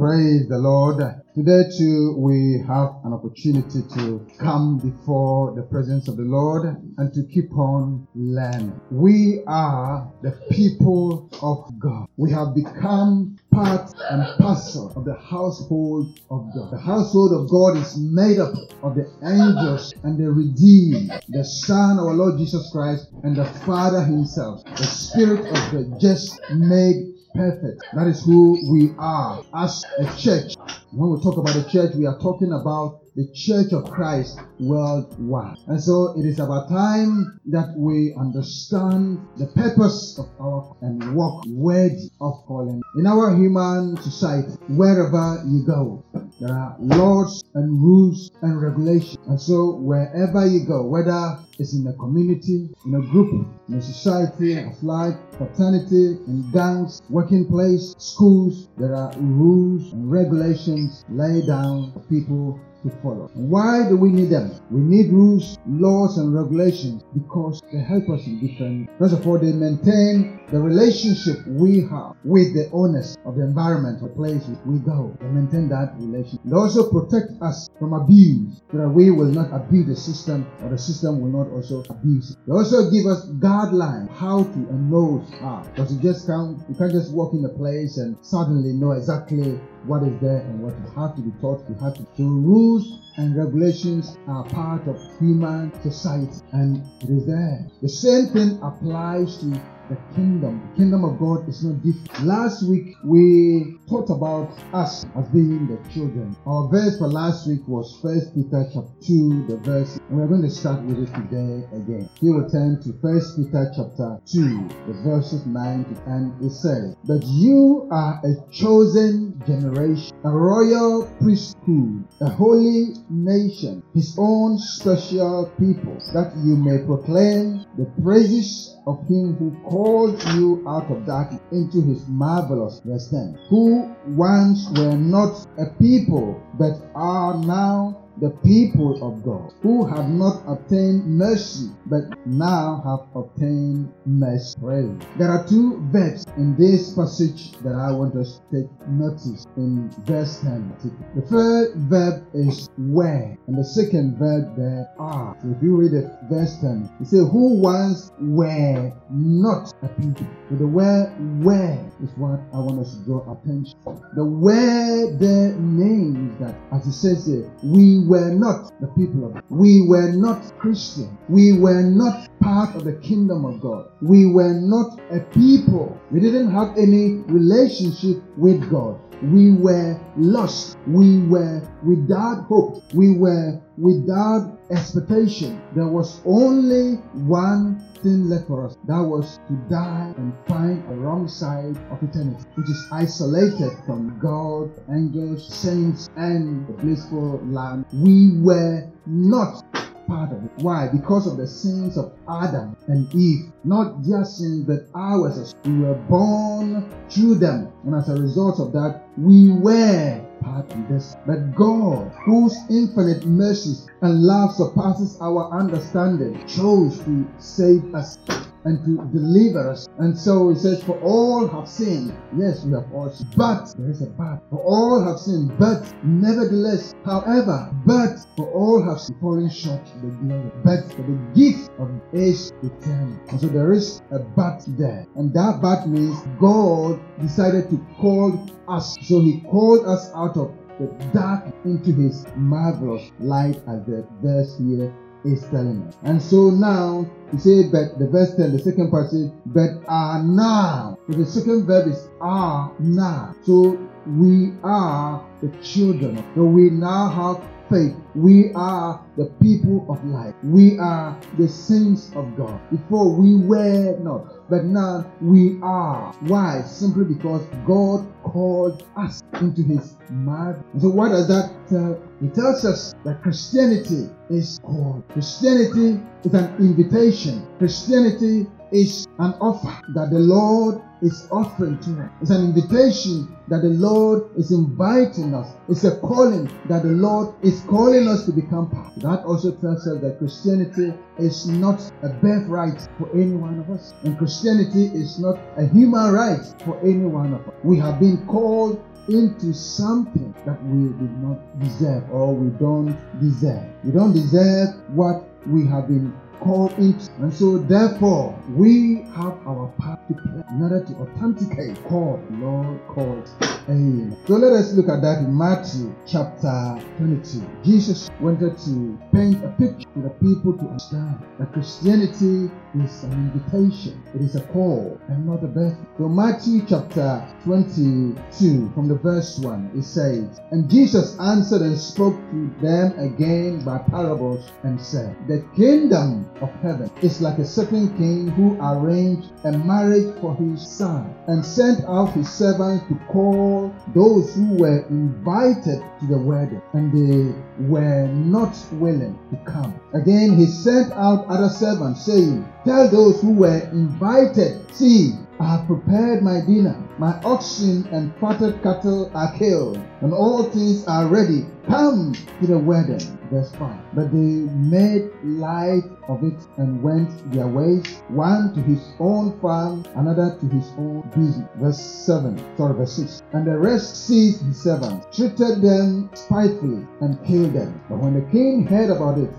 Praise the Lord. Today too, we have an opportunity to come before the presence of the Lord and to keep on learning. We are the people of God. We have become part and parcel of the household of God. The household of God is made up of the angels and the redeemed, the Son, our Lord Jesus Christ, and the Father Himself, the Spirit of the just made perfect. That is who we are as a church. When we talk about the church, we are talking about the church of Christ worldwide. And so it is about time that we understand the purpose of our and walk worthy of calling. In our human society, wherever you go, there are laws and rules and regulations. And so wherever you go, whether it's in a community, in a group, in a society of life, fraternity, in gangs, working place, schools, there are rules and regulations laid down for people to follow. Why do we need them? We need rules, laws, and regulations because they help us in different. First of all, they maintain the relationship we have with the owners of the environment or place we go. They maintain that relationship. They also protect us from abuse so that we will not abuse the system or the system will not also abuse it. They also give us guidelines how to and knows how. Because you just can't you can't just walk in a place and suddenly know exactly what is there and what you have to be taught. You have to. So rules and regulations are part of human society and it is there. The same thing applies to the kingdom. The kingdom of God is not different. Last week we talked about us as being the children. Our verse for last week was First Peter chapter 2, the verse, and we're going to start with it today again. Here We turn to First Peter chapter 2, the verses 9 to 10. It says, But you are a chosen generation, a royal priesthood, a holy nation, his own special people, that you may proclaim the praises of him who called you out of darkness into his marvelous 10, who once were not a people, but are now the people of God who have not obtained mercy but now have obtained mercy. Pray. There are two verbs in this passage that I want us to take notice in verse 10. The first verb is where, and the second verb there are. So if you read the verse 10, it says, Who once were not a people. So the word where is what I want us to draw attention. The where there means that, as it says here, we were not the people of God. We were not Christian. We were not part of the kingdom of God. We were not a people. We didn't have any relationship with God. We were lost. We were without hope. We were without expectation. There was only one thing left for us. That was to die and find a wrong side of eternity, which is isolated from God, angels, saints, and the blissful land. We were not part of it. Why? Because of the sins of Adam and Eve. Not their sins, but ours. We were born through them. And as a result of that, we were part in this. But God, whose infinite mercies and love surpasses our understanding, chose to save us and to deliver us. And so he says, For all have sinned. Yes, we have all sinned. But there is a but. For all have sinned. But nevertheless, however, but for all have fallen short of the glory. But for the gift of is eternal. And so there is a but there. And that but means God decided to call us. So he called us out of the dark into his marvelous light as the verse here is telling us. And so now you say, but the verse 10, the second part says, but are now. So the second verb is are now. So we are the children. So we now have faith. We are the people of life. We are the saints of God. Before we were not, but now we are. Why? Simply because God called us into His marriage. So what does that tell? It tells us that Christianity is called. Christianity is an invitation. Christianity is an offer that the Lord is offering to us. It's an invitation that the Lord is inviting us. It's a calling that the Lord is calling us to become part. That also tells us that Christianity is not a birthright for any one of us. And Christianity is not a human right for any one of us. We have been called into something that we did not deserve or we don't deserve. We don't deserve what we have been called into. And so, therefore, we have our part to play in order to authenticate Call, Lord called. So let us look at that in Matthew chapter 22. Jesus wanted to paint a picture for the people to understand that Christianity is an invitation, it is a call and not a birth. So Matthew chapter 22 from the verse 1 it says, And Jesus answered and spoke to them again by parables and said, The kingdom of heaven is like a certain king who arranged a marriage for his son and sent out his servants to call those who were invited to the wedding and they were not willing to come. Again, he sent out other servants saying, Tell those who were invited, see, I have prepared my dinner. My oxen and fatted cattle are killed, and all things are ready. Come to the wedding. Verse 5. But they made light of it and went their ways, one to his own farm, another to his own business. Verse 7. Sorry, verse 6. And the rest seized his servants, treated them spitefully, and killed them. But when the king heard about it,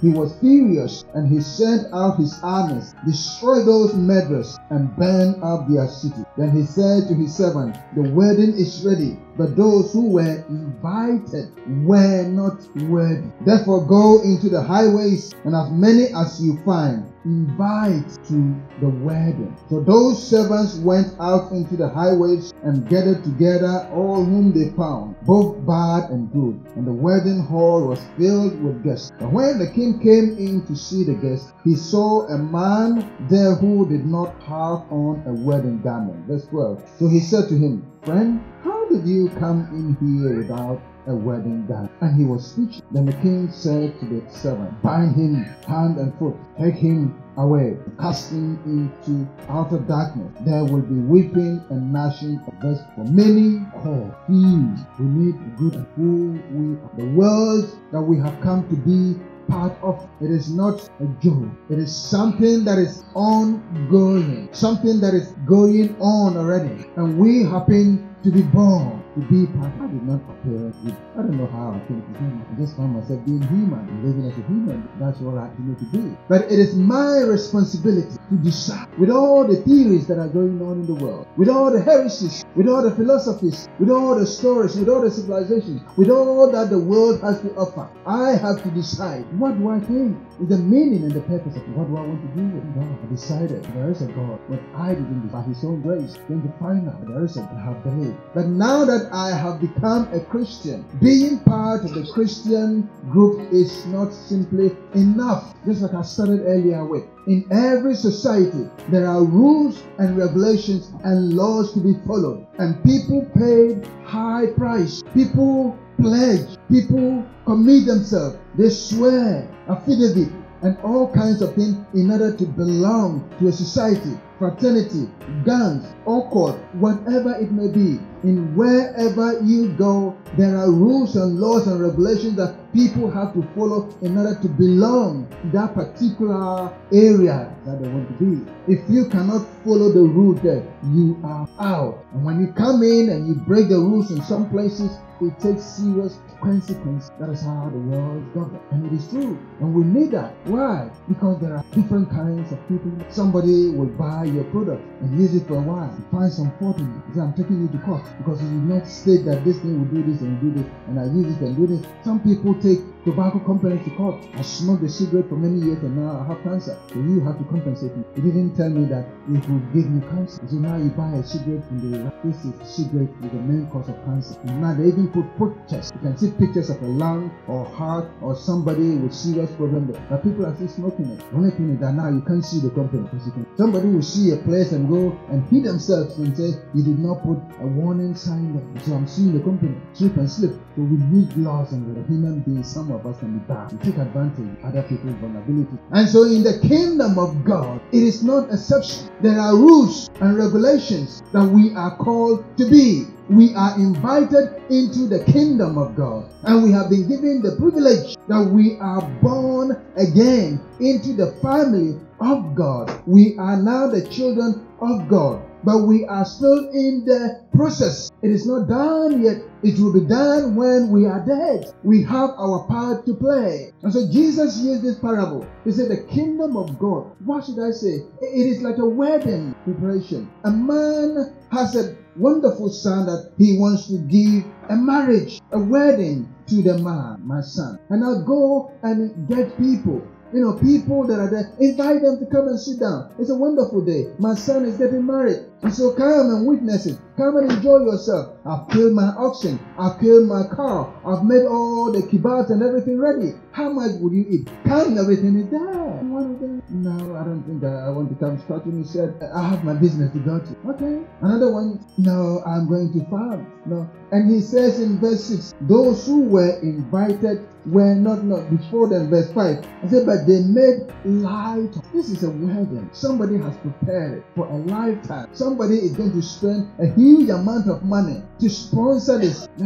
he was furious and he sent out his armies, destroyed those murderers, and burned up their city. Then he said to his servant, The wedding is ready, but those who were invited were not worthy. Therefore, go into the highways, and as many as you find, invite to the wedding. So those servants went out into the highways and gathered together all whom they found, both bad and good. And the wedding hall was filled with guests. But when the king came in to see the guests, he saw a man there who did not have on a wedding garment. Verse 12. So he said to him, Friend, how did you come in here without a wedding garment. And he was speechless. Then the king said to the servant, Bind him hand and foot, take him away, cast him into outer darkness. There will be weeping and gnashing of teeth. For many call, few we need good who we are. The world that we have come to be part of. It is not a joke. It is something that is ongoing, something that is going on already. And we happen to be born be part. I did not appear I don't know how I came to human. I just found myself being human, living as a human. That's all I need to be. But it is my responsibility to decide with all the theories that are going on in the world, with all the heresies, with all the philosophies, with all the stories, with all the civilizations, with all that the world has to offer. I have to decide what do I think is the meaning and the purpose of. What do I want to do with God? I decided there is a God, but I didn't by His own grace going to find out there is a God. Believed. But now that that I have become a Christian. Being part of the Christian group is not simply enough. Just like I started earlier with. In every society, there are rules and regulations and laws to be followed. And people paid high price. People pledge. People commit themselves. They swear, affidavit, and all kinds of things in order to belong to a society, fraternity, gangs, or court, whatever it may be. In wherever you go, there are rules and laws and regulations that people have to follow in order to belong to that particular area that they want to be. If you cannot follow the rule there, you are out. And when you come in and you break the rules in some places, it takes serious consequences. That is how the world is governed. And it is true. And we need that. Why? Because there are different kinds of people. Somebody will buy your product and use it for a while. Find some fault in it. I'm taking you to court because you did not state that this thing will do this and do this and I use it and do this. Some people take tobacco companies to court. I smoked a cigarette for many years and now I have cancer. So you have to compensate me. He didn't tell me that it will give me cancer. So now you buy a cigarette from the this is cigarette with the main cause of cancer. And now they even put pictures. You can see pictures of a lung or heart or somebody with serious problem there. But people are still smoking it. The only thing is that now you can't see the company. Somebody will see a place and go and hit themselves and say you did not put a warning sign there. So I'm suing the company. Slip and slip. So we need laws and the human beings. Some of us can be bad. We take advantage of other people's vulnerability. And so in the kingdom of God, it is not exception. There are rules and regulations that we are called to be we are invited into the kingdom of God. And we have been given the privilege that we are born again into the family of God. We are now the children of God. but we are still in the process. It is not done yet. It will be done when we are dead. We have our part to play. And so Jesus used this parable. He said, The kingdom of God, what should I say? It is like a wedding preparation. A man has a wonderful son that he wants to give a marriage, a wedding to the man, my son. And I'll go and get people you know, people that are there, invite them to come and sit down. It's a wonderful day. My son is getting married. And so come and witness it. Come and enjoy yourself. I've killed my oxen. I've killed my cow. I've made all the kebabs and everything ready. How much would you eat? Come, everything is there. No, I don't think I want to come. Starting, he said, I have my business to go to. Okay. Another one, no, I'm going to farm. No. And he says in verse 6, those who were invited were not not before them. Verse 5. I said, but they made light. This is a wedding. Somebody has prepared it for a lifetime. Somebody is going to spend a huge amount of money to sponsor this. They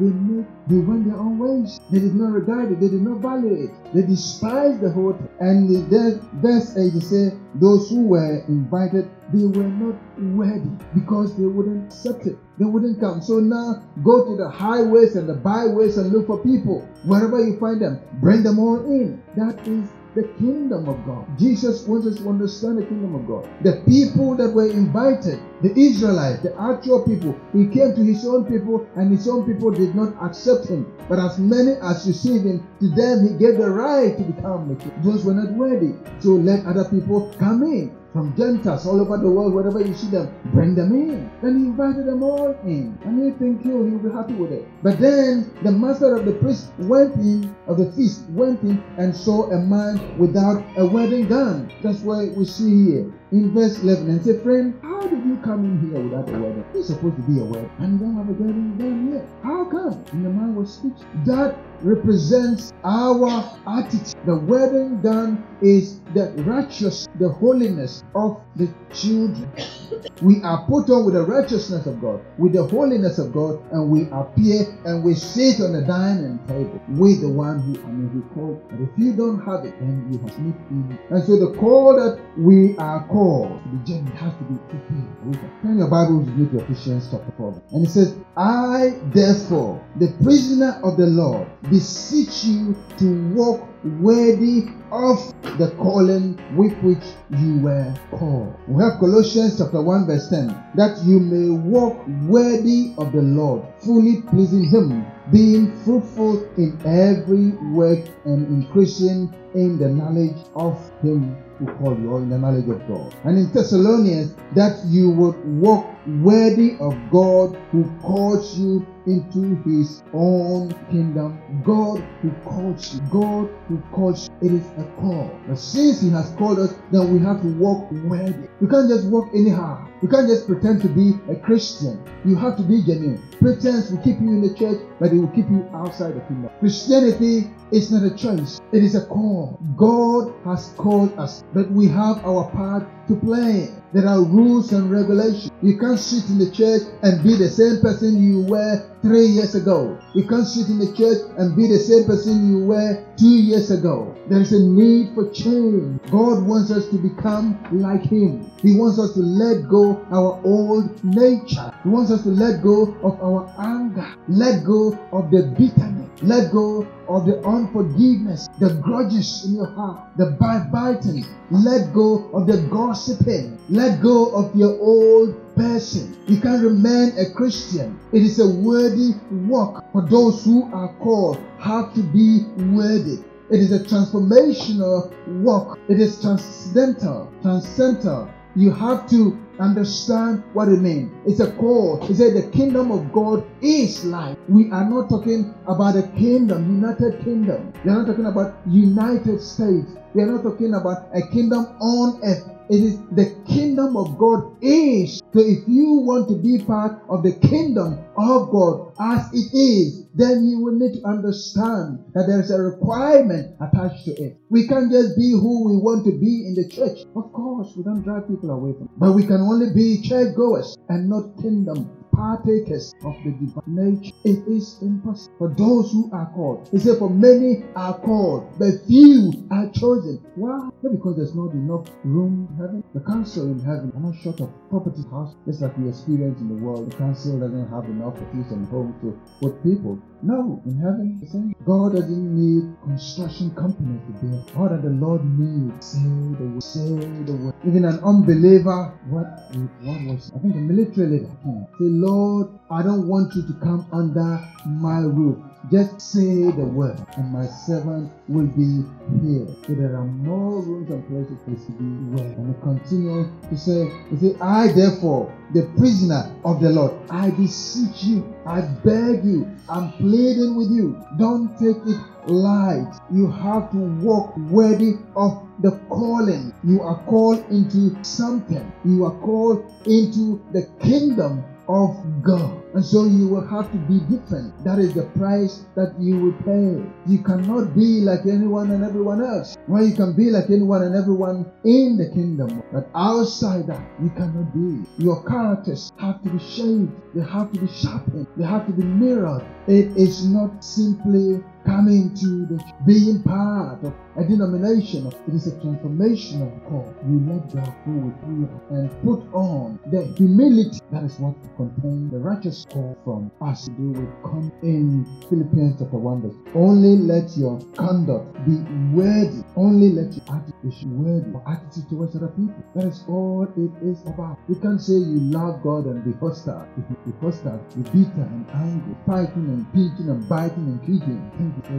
made, they went their own ways. They did not regard it. They did not value it. They despised the whole thing. And then verse 8 he said, those who were invited they were not worthy because they wouldn't accept it. They wouldn't come. So now go to the highways and the byways and look for people. Wherever you find them, bring them all in. That is the kingdom of God. Jesus wants us to understand the kingdom of God. The people that were invited, the Israelites, the actual people, he came to his own people and his own people did not accept him. But as many as received him, to them he gave the right to become the king. Those were not worthy. So let other people come in from Gentiles all over the world, wherever you see them, bring them in. Then he invited them all in. And you think you oh, he'll be happy with it. But then the master of the priest went in, of the feast, went in and saw a man without a wedding gown. That's why we see here in verse 11 and say, Friend, how did you come in here without a wedding? It's supposed to be a wedding, and you don't have a wedding gown yet. How come? And the man was speechless. That represents our attitude. The wedding gown is the righteous, the holiness of the children. We are put on with the righteousness of God, with the holiness of God, and we appear and we sit on the dining table with the one who, I mean, we call. But if you don't have it, then you have sneaked in. And so the call that we are called to the journey has to be prepared. Turn your Bible to to Ephesians chapter 4. And it says, I therefore, the prisoner of the Lord, beseech you to walk worthy of the calling with which you were called. We have Colossians chapter 1 verse 10 that you may walk worthy of the Lord, fully pleasing him, being fruitful in every work and increasing in the knowledge of him who called you, or in the knowledge of God. And in Thessalonians, that you would walk worthy of God who calls you into his own kingdom. God who calls you. God who calls you. It is a call. But since he has called us, then we have to walk worthy. You can't just walk anyhow. You can't just pretend to be a Christian. You have to be genuine. Pretense will keep you in the church, but it will keep you outside the kingdom. Christianity is not a choice. It is a call. God has called us, but we have our part to play. There are rules and regulations. You can't sit in the church and be the same person you were three years ago. You can't sit in the church and be the same person you were two years ago. There is a need for change. God wants us to become like Him. He wants us to let go our old nature. He wants us to let go of our anger, let go of the bitterness, let go of the unforgiveness, the grudges in your heart, the backbiting. Let go of the gossiping. Let go of your old person. You can remain a Christian. It is a worthy walk for those who are called have to be worthy. It is a transformational walk. It is transcendental, transcendental. You have to understand what it means. It's a call. He said the kingdom of God is life. We are not talking about a kingdom, United Kingdom. We are not talking about United States. We are not talking about a kingdom on earth. It is the kingdom of God is. So if you want to be part of the kingdom of God as it is, then you will need to understand that there is a requirement attached to it. We can't just be who we want to be in the church. Of course, we don't drive people away from it. But we can only be church goers and not kingdom partakers of the divine nature. It is impossible for those who are called. He said, For many are called, but few are chosen. Why? Not because there's not enough room in heaven. The council in heaven are not short of property house, just like we experience in the world. The council doesn't have enough office and home to put people. No, in heaven, same. God doesn't need construction companies to build. All that the Lord needs, say the word, the word. Even an unbeliever, what, what was, I think a military leader, hmm, say, Lord, I don't want you to come under my roof. Just say the word, and my servant will be healed. So there are more rooms and places for us to be well. And he continues to say, he say, I therefore, the prisoner of the Lord, I beseech you, I beg you, I'm pleading with you. Don't take it light. You have to walk worthy of the calling. You are called into something. You are called into the kingdom of God. And so you will have to be different. That is the price that you will pay. You cannot be like anyone and everyone else. Well, you can be like anyone and everyone in the kingdom, but outside that, you cannot be. Your characters have to be shaped, they have to be sharpened, they have to be mirrored. It is not simply coming to the being part of a denomination. It is a transformational call. You let God go with you and put on the humility. That is what contains the righteous call from us do with come in Philippians chapter 1 verse. Only let your conduct be worthy. Only let your attitude be worthy. Your attitude towards other people. That is all it is about. You can't say you love God and be hostile. If you be hostile, be bitter and angry, fighting and pinching and biting and kicking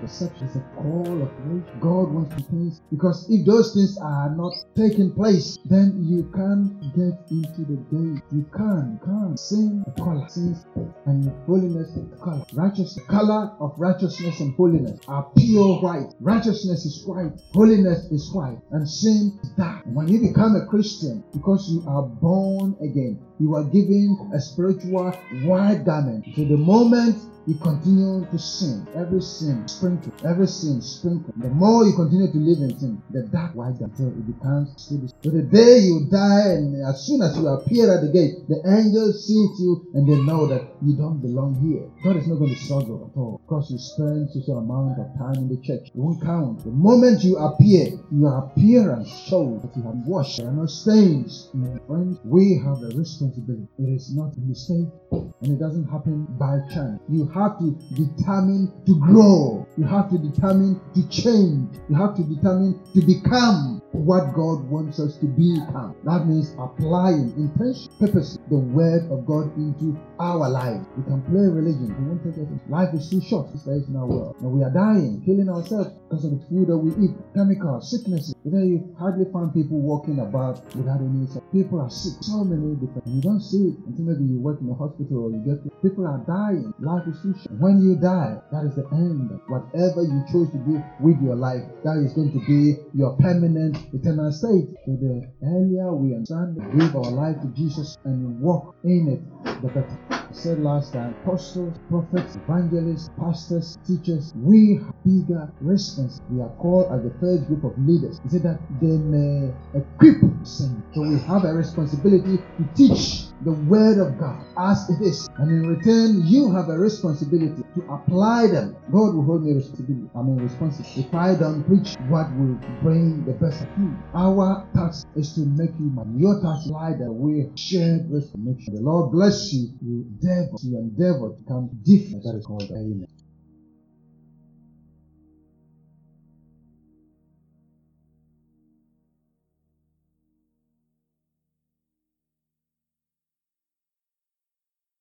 the such is a call of grace. God wants to things because if those things are not taking place, then you can't get into the gate. You can't, can't sing a color, sins and holiness a color. Righteous color of righteousness and holiness are pure white. Righteousness is white, holiness is white, and sin is dark. When you become a Christian, because you are born again, you are given a spiritual white garment. So the moment you continue to sin. Every sin sprinkle. Every sin sprinkle. The more you continue to live in sin, the dark white until it becomes still. So the day you die, and as soon as you appear at the gate, the angels see you and they know that you don't belong here. God is not going to struggle at all because you spend such an amount of time in the church. It won't count. The moment you appear, your appearance shows that you have washed. There are no stains. My friends, we have a responsibility. It is not a mistake and it doesn't happen by chance. You have to determine to grow. You have to determine to change. You have to determine to become what God wants us to become. That means applying intention, purpose, the word of God into our lives. We can play religion. We won't take it. Life is too short. Is in our world. And we are dying, killing ourselves because of the food that we eat, chemicals, sicknesses. Today you hardly find people walking about without any. People are sick. So many different. You don't see it until maybe you work in a hospital or you get. People are dying. Life is too short. When you die, that is the end. Whatever you chose to do with your life, that is going to be your permanent eternal state. So the earlier we understand, give our life to Jesus and walk in it, the better. Said last time, apostles, prophets, evangelists, pastors, teachers, we have bigger response. We are called as the first group of leaders. He said that they may equip saints. So we have a responsibility to teach the word of God as it is. And in return, you have a responsibility to apply them. God will hold me responsibility. I mean responsible. If I don't preach what will bring the best of you. Our task is to make you man. Your task lie that we shared responsibility. The Lord bless you. You endeavor, you endeavor to become different. That is called Amen.